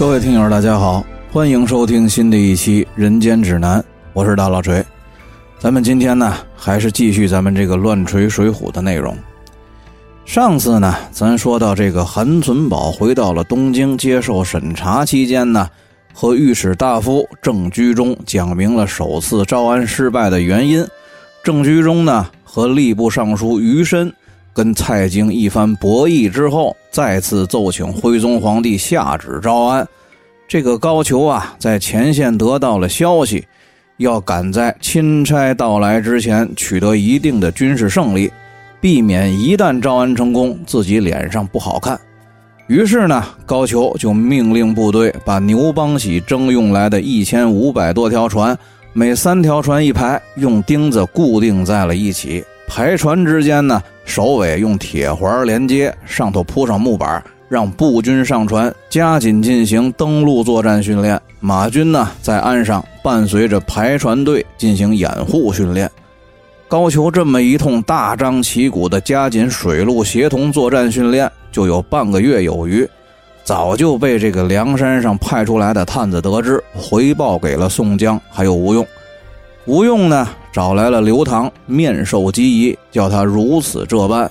各位听友，大家好，欢迎收听新的一期《人间指南》，我是大老锤。咱们今天呢，还是继续咱们这个乱锤水浒的内容。上次呢，咱说到这个韩存宝回到了东京接受审查期间呢，和御史大夫郑居中讲明了首次招安失败的原因。郑居中呢，和吏部尚书于申跟蔡京一番博弈之后，再次奏请徽宗皇帝下旨招安。这个高俅啊，在前线得到了消息，要赶在钦差到来之前取得一定的军事胜利，避免一旦招安成功，自己脸上不好看。于是呢，高俅就命令部队把牛邦喜征用来的一千五百多条船，每三条船一排，用钉子固定在了一起。排船之间呢，首尾用铁环连接，上头铺上木板，让步军上船，加紧进行登陆作战训练。马军呢，在岸上伴随着排船队进行掩护训练。高俅这么一通大张旗鼓的加紧水陆协同作战训练，就有半个月有余，早就被这个梁山上派出来的探子得知，回报给了宋江还有吴用。吴用呢？找来了刘唐，面授机宜，叫他如此这般。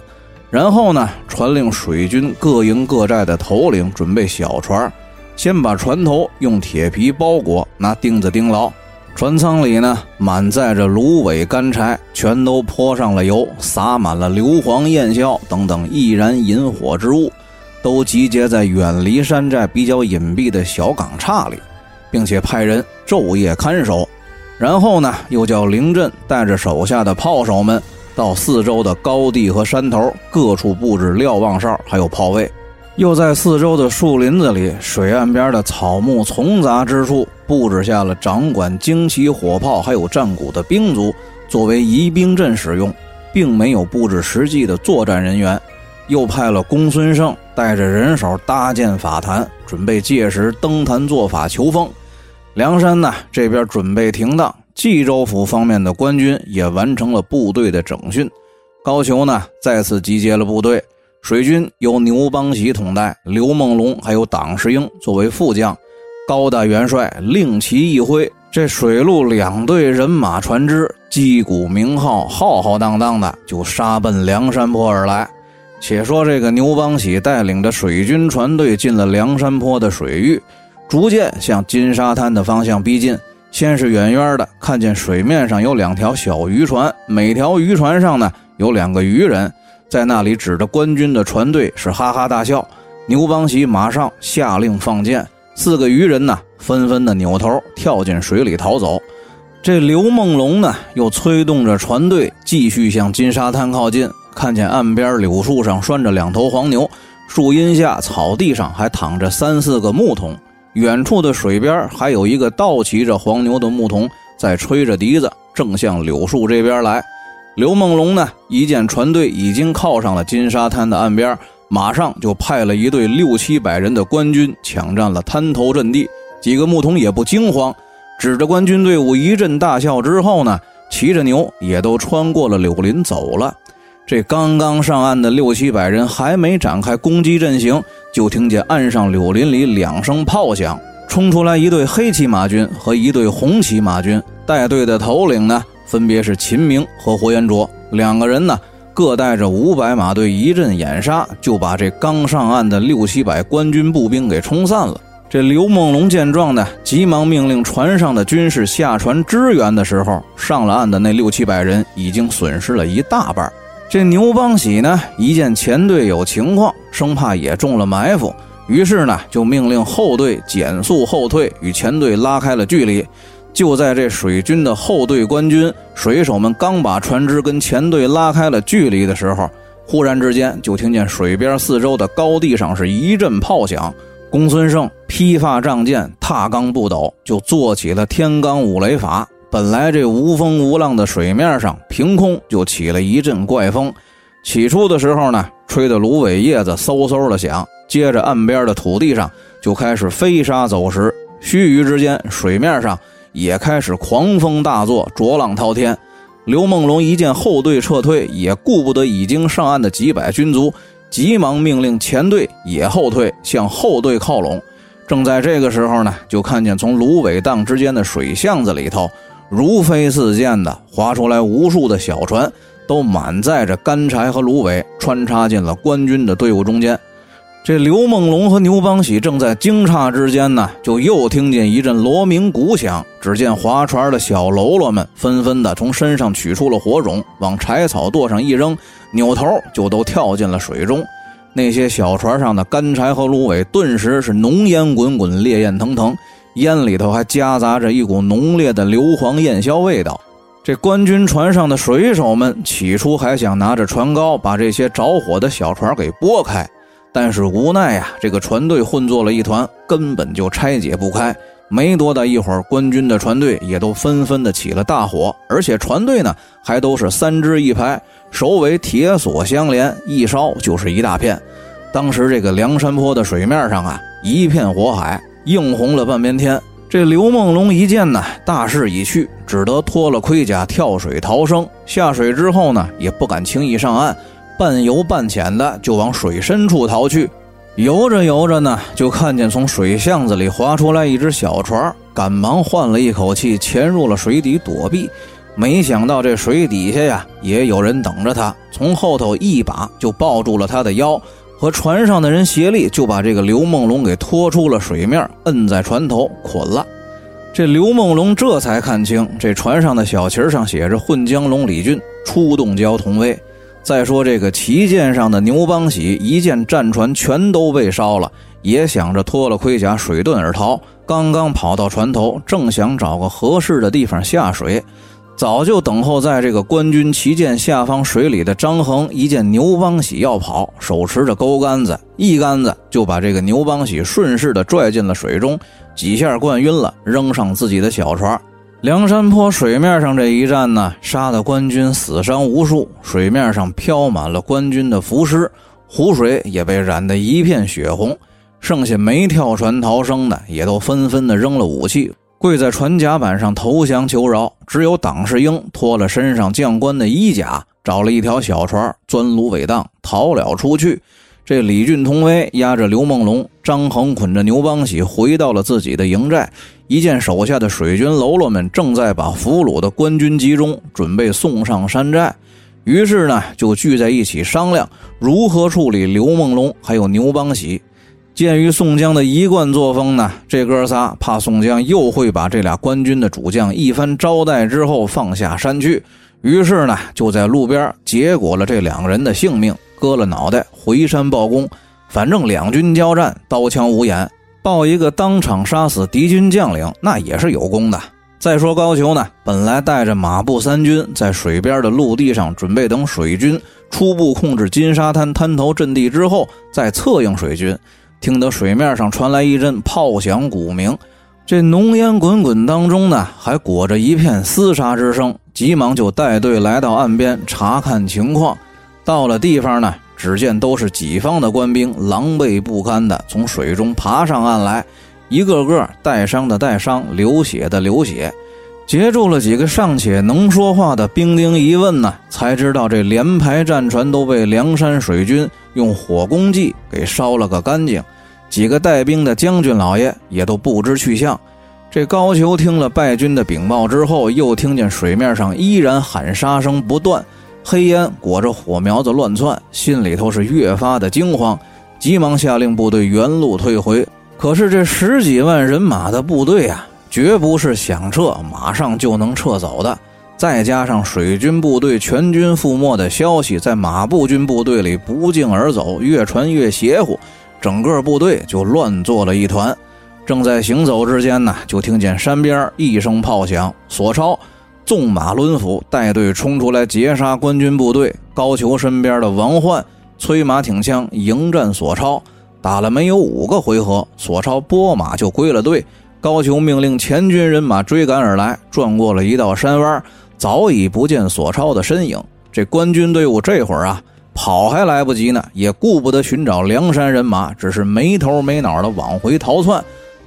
然后呢，传令水军各营各寨的头领准备小船，先把船头用铁皮包裹，拿钉子钉牢。船舱里呢，满载着芦苇干柴，全都泼上了油，撒满了硫磺、焰硝等等易燃引火之物，都集结在远离山寨、比较隐蔽的小岗岔里，并且派人昼夜看守。然后呢，又叫凌震带着手下的炮手们到四周的高地和山头各处布置瞭望哨，还有炮位，又在四周的树林子里、水岸边的草木丛杂之处布置下了掌管旌旗、火炮还有战鼓的兵卒，作为疑兵阵使用，并没有布置实际的作战人员。又派了公孙胜带着人手搭建法坛，准备届时登坛做法求封。梁山呢，这边准备停当，冀州府方面的官军也完成了部队的整训。高俅呢，再次集结了部队，水军由牛邦喜统带，刘梦龙还有党世英作为副将。高大元帅令旗一挥，这水陆两队人马船只击鼓鸣号，浩浩荡荡的就杀奔梁山坡而来。且说这个牛邦喜带领着水军船队进了梁山坡的水域。逐渐向金沙滩的方向逼近。先是远远的看见水面上有两条小渔船，每条渔船上呢有两个渔人，在那里指着官军的船队是哈哈大笑。牛邦喜马上下令放箭，四个渔人呢纷纷的扭头跳进水里逃走。这刘梦龙呢又催动着船队继续向金沙滩靠近，看见岸边柳树上拴着两头黄牛，树荫下草地上还躺着三四个牧童。远处的水边还有一个倒骑着黄牛的牧童在吹着笛子，正向柳树这边来。刘梦龙呢，一见船队已经靠上了金沙滩的岸边，马上就派了一队六七百人的官军抢占了滩头阵地。几个牧童也不惊慌，指着官军队伍一阵大笑之后呢，骑着牛也都穿过了柳林走了。这刚刚上岸的六七百人还没展开攻击阵型，就听见岸上柳林里两声炮响，冲出来一队黑骑马军和一队红骑马军。带队的头领呢，分别是秦明和胡延灼两个人呢，各带着五百马队，一阵掩杀，就把这刚上岸的六七百官军步兵给冲散了。这刘梦龙见状呢，急忙命令船上的军士下船支援的时候，上了岸的那六七百人已经损失了一大半。这牛邦喜呢，一见前队有情况，生怕也中了埋伏，于是呢，就命令后队减速后退，与前队拉开了距离。就在这水军的后队官军水手们刚把船只跟前队拉开了距离的时候，忽然之间就听见水边四周的高地上是一阵炮响。公孙胜披发仗剑，踏罡不斗，就做起了天罡五雷法。本来这无风无浪的水面上，凭空就起了一阵怪风。起初的时候呢，吹得芦苇叶子嗖嗖的。响，接着岸边的土地上就开始飞沙走石。须臾之间，水面上也开始狂风大作，浊浪滔天。刘梦龙一见后队撤退，也顾不得已经上岸的几百军卒，急忙命令前队也后退，向后队靠拢。正在这个时候呢，就看见从芦苇荡之间的。水巷子里头，如飞似箭的划出来无数的小船，都满载着干柴和芦苇，穿插进了官军的队伍中间。这刘梦龙和牛邦喜正在惊诧之间呢，就又听见一阵锣鸣鼓响。只见划船的小喽啰们纷纷的从身上取出了火种，往柴草垛上一扔，扭头就都跳进了水中。那些小船上的干柴和芦苇顿时是浓烟滚滚，烈焰腾腾，烟里头还夹杂着一股浓烈的硫磺焰硝味道。这官军船上的水手们起初还想拿着船篙把这些着火的小船给拨开。但是无奈呀，这个船队混作了一团，根本就拆解不开。没多大一会儿，官军的船队也都纷纷的起了大火，而且船队呢还都是三支一排，首尾铁索相连，一烧就是一大片。当时这个梁山坡的水面上啊，一片火海，映红了半边天。这刘梦龙一见呢，大势已去，只得脱了盔甲跳水逃生。下水之后呢，也不敢轻易上岸。半游半潜的就往水深处逃去，游着游着呢，就看见从水巷子里划出来一只小船，赶忙换了一口气，潜入了水底躲避。没想到这水底下呀，也有人等着他，从后头一把就抱住了他的腰，和船上的人协力，就把这个刘梦龙给拖出了水面，摁在船头捆了。这刘梦龙这才看清，这船上的小旗上写着“混江龙李俊出动交同威”。再说这个旗舰上的牛邦喜，一见战船全都被烧了，也想着脱了盔甲水遁而逃。刚刚跑到船头，正想找个合适的地方下水，早就等候在这个官军旗舰下方水里的张衡，一见牛邦喜要跑，手持着钩竿子，一竿子就把这个牛邦喜顺势的拽进了水中，几下灌晕了，扔上自己的小船。梁山坡水面上这一战呢，杀的官军死伤无数，水面上飘满了官军的浮尸，湖水也被染得一片血红。剩下没跳船逃生的，也都纷纷的扔了武器，跪在船甲板上投降求饶。只有党世英脱了身上将官的衣甲，找了一条小船，钻芦苇荡逃了出去。这李俊同威押着刘梦龙，张衡捆着牛邦喜，回到了自己的营寨。一见手下的水军喽啰们正在把俘虏的官军集中，准备送上山寨，于是呢，就聚在一起商量如何处理刘梦龙还有牛邦喜。鉴于宋江的一贯作风呢，这哥仨怕宋江又会把这俩官军的主将一番招待之后放下山去，于是呢，就在路边结果了这两个人的性命。割了脑袋回山报功，反正两军交战刀枪无眼，报一个当场杀死敌军将领那也是有功的。再说高俅呢，本来带着马步三军在水边的陆地上准备等水军初步控制金沙滩滩头阵地之后再策应水军，听得水面上传来一阵炮响鼓鸣，这浓烟滚滚当中呢还裹着一片厮杀之声，急忙就带队来到岸边查看情况。到了地方呢，只见都是己方的官兵，狼狈不堪的从水中爬上岸来，一个个带伤的带伤，流血的流血。截住了几个尚且能说话的兵丁，一问呢，才知道这连排战船都被梁山水军用火攻计给烧了个干净，几个带兵的将军老爷也都不知去向。这高俅听了败军的禀报之后，又听见水面上依然喊杀声不断。黑烟裹着火苗子乱窜，心里头是越发的惊慌，急忙下令部队原路退回。可是这十几万人马的部队啊，绝不是想撤马上就能撤走的。再加上水军部队全军覆没的消息，在马步军部队里不胫而走，越传越邪乎，整个部队就乱作了一团。正在行走之间呢，就听见山边一声炮响，索超。纵马抡斧，带队冲出来截杀官军部队。高俅身边的王焕催马挺枪迎战索超，打了没有五个回合，索超拨马就归了队。高俅命令前军人马追赶而来，转过了一道山弯，早已不见索超的身影。这官军队伍这会儿啊，跑还来不及呢，也顾不得寻找梁山人马，只是没头没脑的往回逃窜。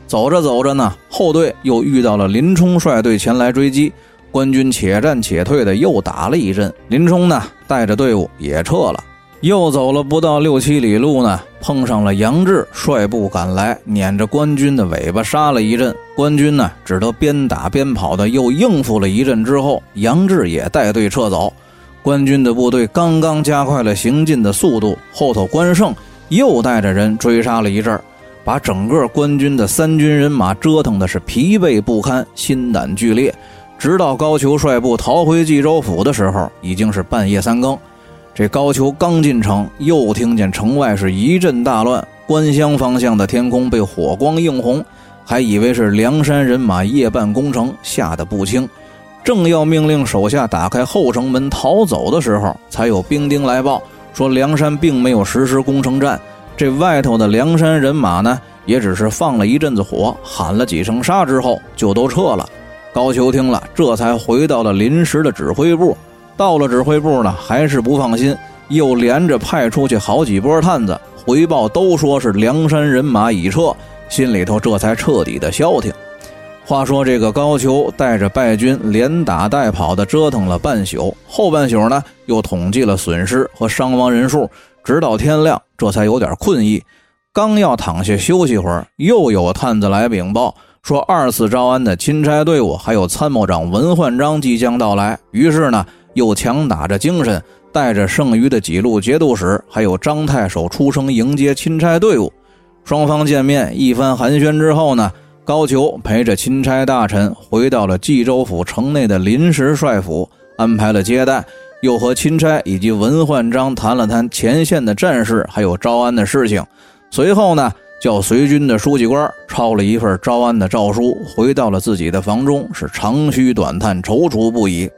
走着走着呢，后队又遇到了林冲率队前来追击。官军且战且退的又打了一阵，林冲呢带着队伍也撤了。又走了不到六七里路呢，碰上了杨志率部赶来，撵着官军的尾巴杀了一阵。官军呢，只得边打边跑的，又应付了一阵之后，杨志也带队撤走。官军的部队刚刚加快了行进的速度，后头关胜又带着人追杀了一阵把整个官军的三军人马折腾的是疲惫不堪、心胆俱裂。直到高俅率部逃回冀州府的时候，已经是半夜三更。这高俅刚进城，又听见城外是一阵大乱，关乡方向的天空被火光映红，还以为是梁山人马夜半攻城，吓得不轻。正要命令手下打开后城门逃走的时候，才有兵丁来报说梁山并没有实施攻城战。这外头的梁山人马呢，也只是放了一阵子火，喊了几声杀之后就都撤了。高俅听了，这才回到了临时的指挥部。到了指挥部呢，还是不放心，又连着派出去好几波探子回报，都说是梁山人马已撤，心里头这才彻底的消停。话说这个高俅带着败军连打带跑的折腾了半宿，后半宿呢又统计了损失和伤亡人数，直到天亮，这才有点困意。刚要躺下休息会儿，又有探子来禀报说，二次招安的钦差队伍还有参谋长文焕章即将到来。于是呢，又强打着精神，带着剩余的几路节度使还有张太守出城迎接钦差队伍。双方见面一番寒暄之后呢。高俅陪着钦差大臣回到了冀州府城内的临时帅府，安排了接待，又和钦差以及文焕章谈了谈前线的战事，还有招安的事情。随后呢，叫随军的书记官抄了一份招安的诏书，回到了自己的房中，是长吁短叹，踌躇不已。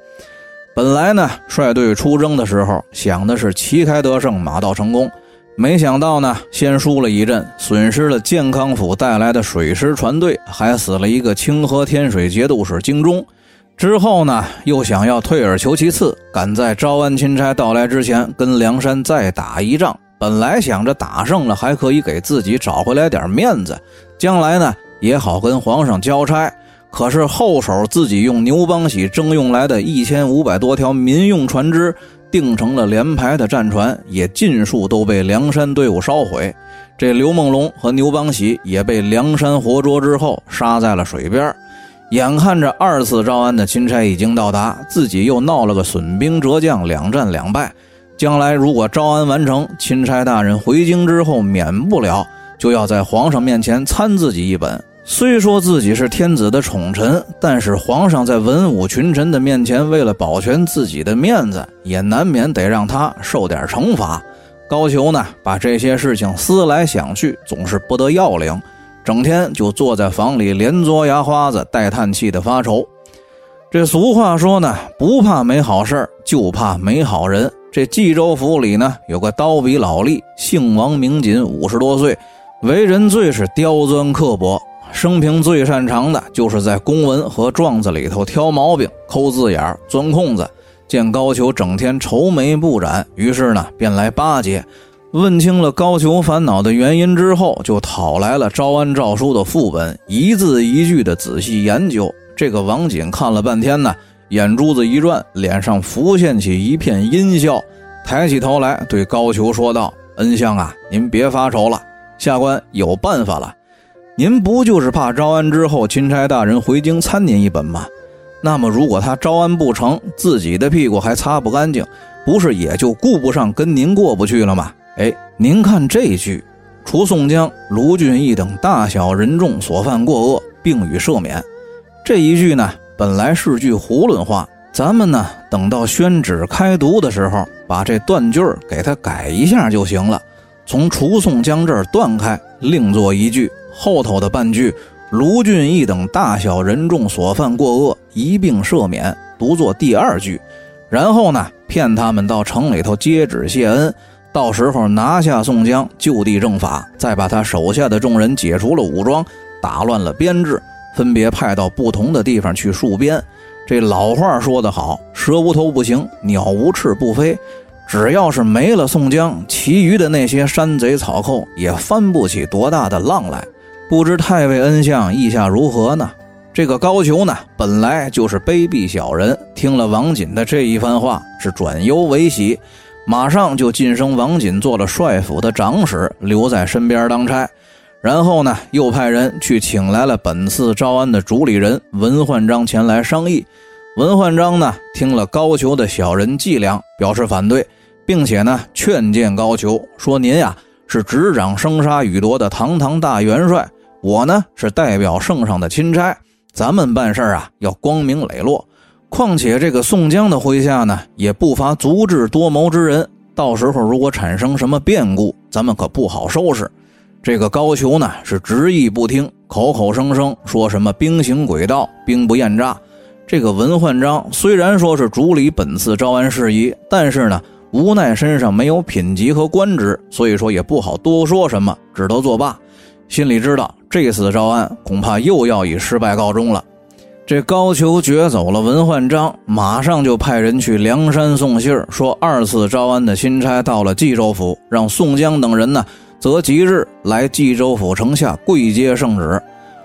本来呢，率队出征的时候，想的是旗开得胜，马到成功。没想到呢，先输了一阵，损失了健康府带来的水师船队，还死了一个清河天水节度使京中。之后呢，又想要退而求其次，赶在招安钦差到来之前跟梁山再打一仗。本来想着打胜了，还可以给自己找回来点面子，将来呢也好跟皇上交差。可是后手自己用牛邦喜征用来的一千五百多条民用船只。定成了连排的战船，也尽数都被梁山队伍烧毁。这刘梦龙和牛邦喜也被梁山活捉之后杀在了水边。眼看着二次招安的钦差已经到达，自己又闹了个损兵折将，两战两败。将来如果招安完成，钦差大人回京之后，免不了就要在皇上面前参自己一本。虽说自己是天子的宠臣，但是皇上在文武群臣的面前，为了保全自己的面子，也难免得让他受点惩罚。高俅呢，把这些事情思来想去，总是不得要领，整天就坐在房里连嘬牙花子，带叹气的发愁。这俗话说呢，不怕没好事就怕没好人。这冀州府里呢，有个刀笔老吏，姓王名锦，五十多岁，为人最是刁钻刻薄。生平最擅长的就是在公文和状子里头挑毛病、抠字眼、钻空子。见高俅整天愁眉不展，于是呢便来巴结。问清了高俅烦恼的原因之后，就讨来了招安诏书的副本，一字一句的仔细研究。这个王锦看了半天呢，眼珠子一转，脸上浮现起一片阴笑，抬起头来对高俅说道：“恩相啊，您别发愁了，下官有办法了。”您不就是怕招安之后钦差大人回京参您一本吗？那么如果他招安不成，自己的屁股还擦不干净，不是也就顾不上跟您过不去了吗？哎，您看这句，除宋江、卢俊义等大小人众所犯过恶，并予赦免。这一句呢，本来是句囫囵话，咱们呢等到宣旨开读的时候，把这断句给他改一下就行了，从除宋江这儿断开，另作一句。后头的半句，卢俊义等大小人众所犯过恶，一并赦免，读作第二句。然后呢，骗他们到城里头接旨谢恩，到时候拿下宋江，就地正法，再把他手下的众人解除了武装，打乱了编制，分别派到不同的地方去戍边。这老话说得好，蛇无头不行，鸟无翅不飞。只要是没了宋江，其余的那些山贼草寇也翻不起多大的浪来。不知太尉恩相意下如何呢？这个高俅呢，本来就是卑鄙小人，听了王锦的这一番话，是转忧为喜。马上就晋升王锦做了帅府的长史，留在身边当差。然后呢，又派人去请来了本次招安的主理人文焕章前来商议。文焕章呢，听了高俅的小人伎俩，表示反对，并且呢，劝谏高俅说：“您呀，是执掌生杀予夺的堂堂大元帅，我呢是代表圣上的钦差，咱们办事啊要光明磊落。况且这个宋江的麾下呢，也不乏足智多谋之人，到时候如果产生什么变故，咱们可不好收拾。”这个高俅呢是执意不听，口口声声说什么兵行诡道，兵不厌诈。这个文焕章虽然说是主理本次招安事宜，但是呢，无奈身上没有品级和官职，所以说也不好多说什么，只得作罢。心里知道这次招安恐怕又要以失败告终了。这高俅掘走了文焕章，马上就派人去梁山送信儿说二次招安的钦差到了冀州府，让宋江等人呢。则即日来冀州府城下跪接圣旨。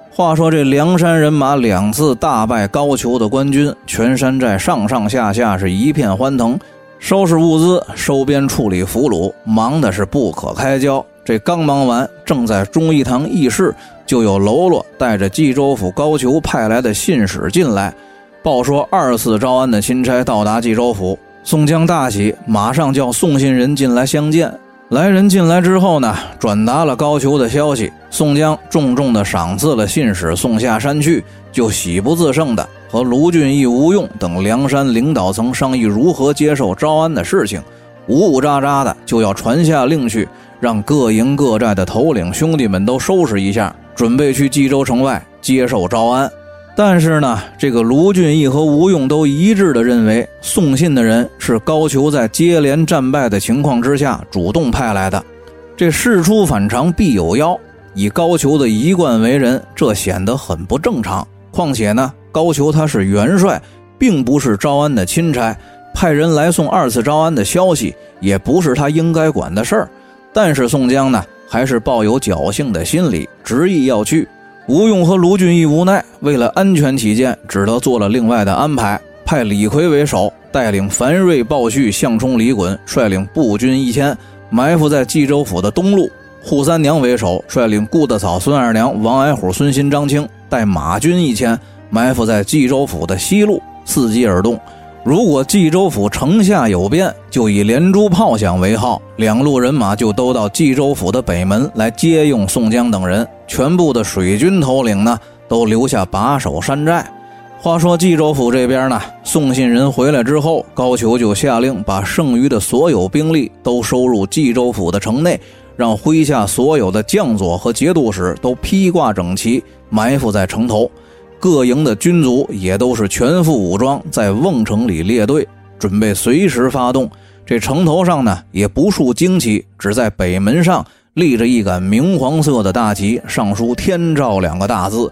话说这梁山人马两次大败高俅的官军，全山寨上上下下是一片欢腾，收拾物资、收编处理俘虏，忙的是不可开交。这刚忙完，正在忠义堂议事，就有喽啰带着冀州府高俅派来的信使进来，报说二次招安的钦差到达冀州府。宋江大喜，马上叫送信人进来相见。来人进来之后呢，转达了高俅的消息。宋江重重的赏赐了信使，送下山去，就喜不自胜的和卢俊义、吴用等梁山领导层商议如何接受招安的事情，呜呜喳喳的就要传下令去，让各营各寨的头领兄弟们都收拾一下，准备去冀州城外接受招安。但是呢，这个卢俊义和吴用都一致的认为，送信的人是高俅在接连战败的情况之下主动派来的。这事出反常必有妖，以高俅的一贯为人，这显得很不正常。况且呢，高俅他是元帅，并不是招安的钦差，派人来送二次招安的消息，也不是他应该管的事儿。但是宋江呢，还是抱有侥幸的心理，执意要去。吴用和卢俊义无奈，为了安全起见，只得做了另外的安排，派李逵为首，带领樊瑞、鲍旭、项冲、李衮，率领步军一千，埋伏在冀州府的东路；扈三娘为首，率领顾大嫂、孙二娘、王矮虎、孙新、张青，带马军一千，埋伏在冀州府的西路，伺机而动。如果冀州府城下有变，就以连珠炮响为号，两路人马就都到冀州府的北门来接应宋江等人。全部的水军头领呢，都留下把守山寨。话说冀州府这边呢，送信人回来之后，高俅就下令把剩余的所有兵力都收入冀州府的城内，让麾下所有的将佐和节度使都披挂整齐，埋伏在城头。各营的军卒也都是全副武装，在瓮城里列队，准备随时发动。这城头上呢，也不竖旌旗，只在北门上立着一杆明黄色的大旗，上书“天照”两个大字。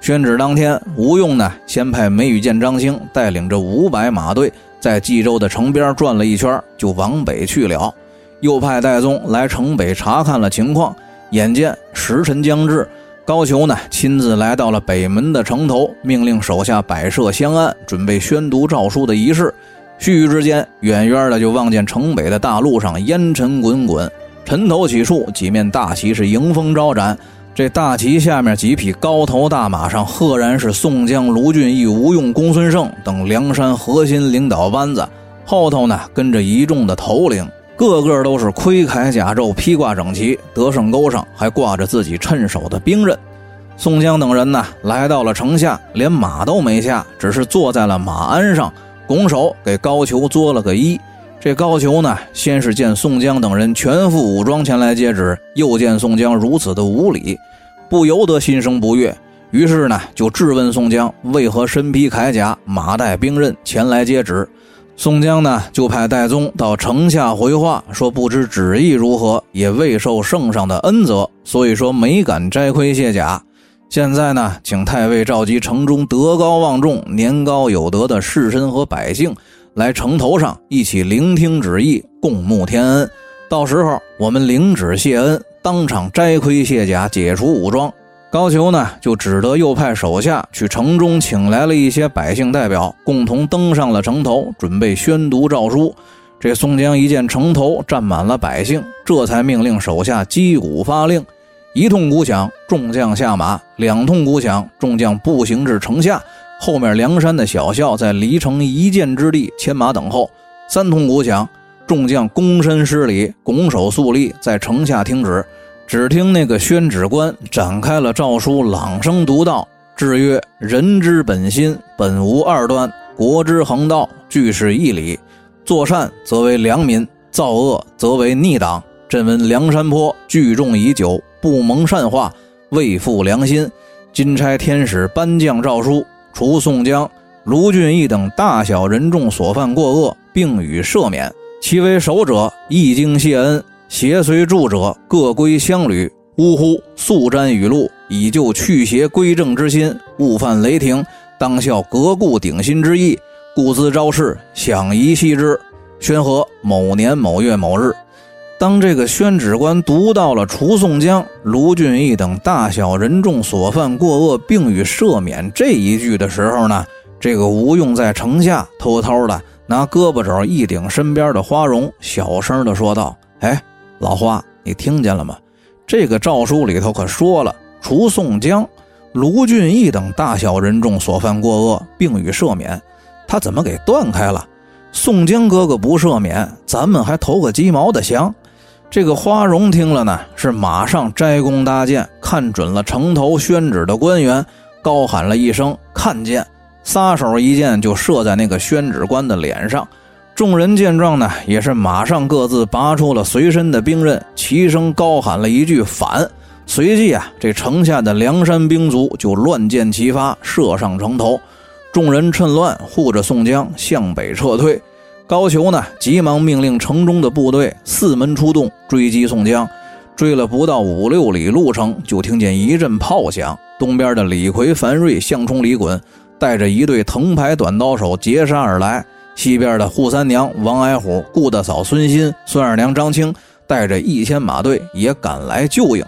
宣旨当天，吴用呢，先派梅雨剑张青带领着五百马队，在冀州的城边转了一圈，就往北去了。又派戴宗来城北查看了情况。眼见时辰将至。高俅呢，亲自来到了北门的城头，命令手下摆设香案，准备宣读诏书的仪式。须臾之间，远远的就望见城北的大路上烟尘滚滚，尘头起处，几面大旗是迎风招展。这大旗下面几匹高头大马上，赫然是宋江、卢俊义、吴用、公孙胜等梁山核心领导班子。后头呢，跟着一众的头领。个个都是盔铠甲胄，披挂整齐，得胜钩上还挂着自己趁手的兵刃。宋江等人呢，来到了城下，连马都没下，只是坐在了马鞍上，拱手给高俅作了个揖。这高俅呢，先是见宋江等人全副武装前来接旨，又见宋江如此的无礼，不由得心生不悦，于是呢，就质问宋江为何身披铠甲，马带兵刃前来接旨。宋江呢，就派戴宗到城下回话，说不知旨意如何，也未受圣上的恩泽，所以说没敢摘盔卸甲。现在呢，请太尉召集城中德高望重、年高有德的士绅和百姓，来城头上一起聆听旨意，共沐天恩。到时候我们领旨谢恩，当场摘盔卸甲，解除武装。高俅呢，就只得又派手下去城中请来了一些百姓代表，共同登上了城头，准备宣读诏书。这宋江一见城头站满了百姓，这才命令手下击鼓发令。一通鼓响，众将下马；两通鼓响，众将步行至城下。后面梁山的小校在离城一箭之地牵马等候。三通鼓响，众将躬身施礼，拱手肃立，在城下听旨。只听那个宣旨官展开了诏书，朗声读道：“制曰：人之本心，本无二端；国之恒道，俱是一理。”作善则为良民，造恶则为逆党。朕闻梁山坡聚众已久，不蒙善化，未负良心。今差天使颁降诏书，除宋江、卢俊义等大小人众所犯过恶，并予赦免。其为首者，一经谢恩；携随助者，各归乡旅。呜呼！速瞻语录，以就去邪归正之心，勿犯雷霆，当效革故鼎新之意。故兹招式，想宜细之。宣和某年某月某日，当这个宣旨官读到了除宋江、卢俊义等大小人众所犯过恶，并予赦免这一句的时候呢，这个吴用在城下偷偷的拿胳膊肘一顶身边的花荣，小声的说道：“哎，老花，你听见了吗？这个诏书里头可说了，除宋江、卢俊义等大小人众所犯过恶，并予赦免。”他怎么给断开了？宋江哥哥不赦免，咱们还投个鸡毛的降。这个花荣听了呢，是马上摘弓搭箭，看准了城头宣旨的官员，高喊了一声“看见”，撒手一箭就射在那个宣旨官的脸上。众人见状呢，也是马上各自拔出了随身的兵刃，齐声高喊了一句“反”。随即啊，这城下的梁山兵卒就乱箭齐发，射上城头。众人趁乱护着宋江向北撤退，高俅呢急忙命令城中的部队四门出动追击宋江。追了不到五六里路程，就听见一阵炮响，东边的李逵、樊瑞、项冲、李衮带着一队藤牌短刀手截杀而来；西边的扈三娘、王矮虎、顾大嫂孙新、孙二娘张青带着一千马队也赶来救应。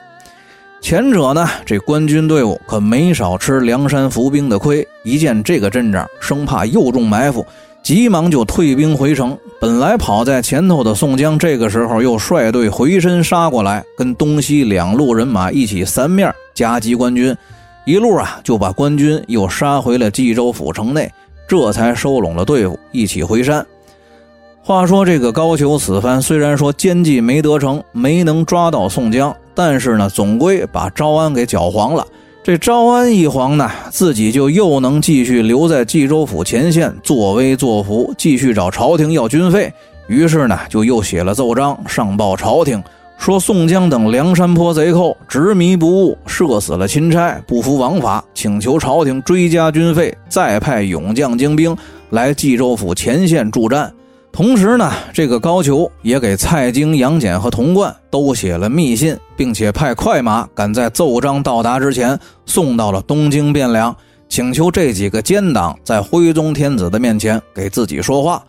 前者呢，这官军队伍可没少吃梁山伏兵的亏。一见这个阵仗，生怕又中埋伏，急忙就退兵回城。本来跑在前头的宋江，这个时候又率队回身杀过来，跟东西两路人马一起三面夹击官军，一路啊就把官军又杀回了冀州府城内，这才收拢了队伍，一起回山。话说这个高俅此番虽然说奸计没得成，没能抓到宋江。但是呢，总归把招安给搅黄了。这招安一黄呢，自己就又能继续留在冀州府前线作威作福，继续找朝廷要军费。于是呢，就又写了奏章上报朝廷，说宋江等梁山坡贼寇执迷不悟，射死了钦差，不服王法，请求朝廷追加军费，再派勇将精兵来冀州府前线助战。同时呢，这个高俅也给蔡京、杨戬和童贯都写了密信，并且派快马赶在奏章到达之前送到了东京汴梁，请求这几个奸党在徽宗天子的面前给自己说话。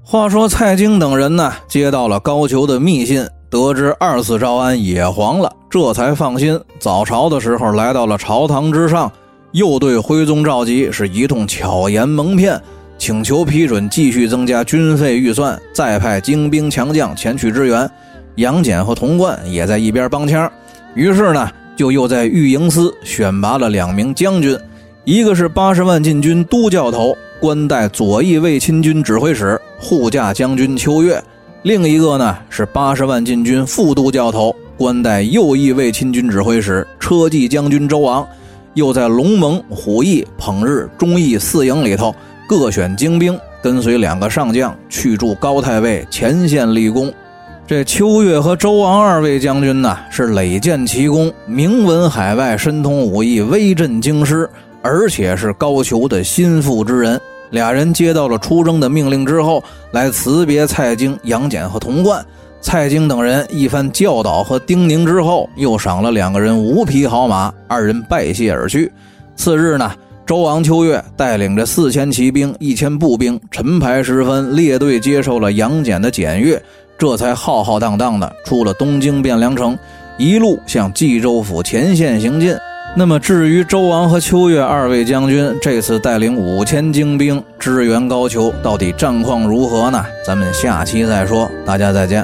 话说蔡京等人呢，接到了高俅的密信，得知二次招安也黄了，这才放心。早朝的时候来到了朝堂之上，又对徽宗赵佶是一通巧言蒙骗。请求批准继续增加军费预算，再派精兵强将前去支援。杨戬和童贯也在一边帮腔。于是呢，就又在御营司选拔了两名将军，一个是八十万禁军都教头，官带左翼卫亲军指挥使、护驾将军秋月；另一个呢是八十万禁军副都教头，官带右翼卫亲军指挥使、车骑将军周昂。又在龙蒙、虎翼、捧日、忠义四营里头。各选精兵，跟随两个上将去助高太尉前线立功。这秋月和周王二位将军呢，是累建奇功，名闻海外，深通武艺，威震京师，而且是高俅的心腹之人。俩人接到了出征的命令之后，来辞别蔡京、杨戬和童贯。蔡京等人一番教导和叮咛之后，又赏了两个人五匹好马，二人拜谢而去。次日呢。周王秋月带领着四千骑兵、一千步兵，晨排时分列队接受了杨戬的检阅，这才浩浩荡荡的出了东京汴梁城，一路向冀州府前线行进。那么至于周王和秋月二位将军这次带领五千精兵支援高俅，到底战况如何呢？咱们下期再说。大家再见。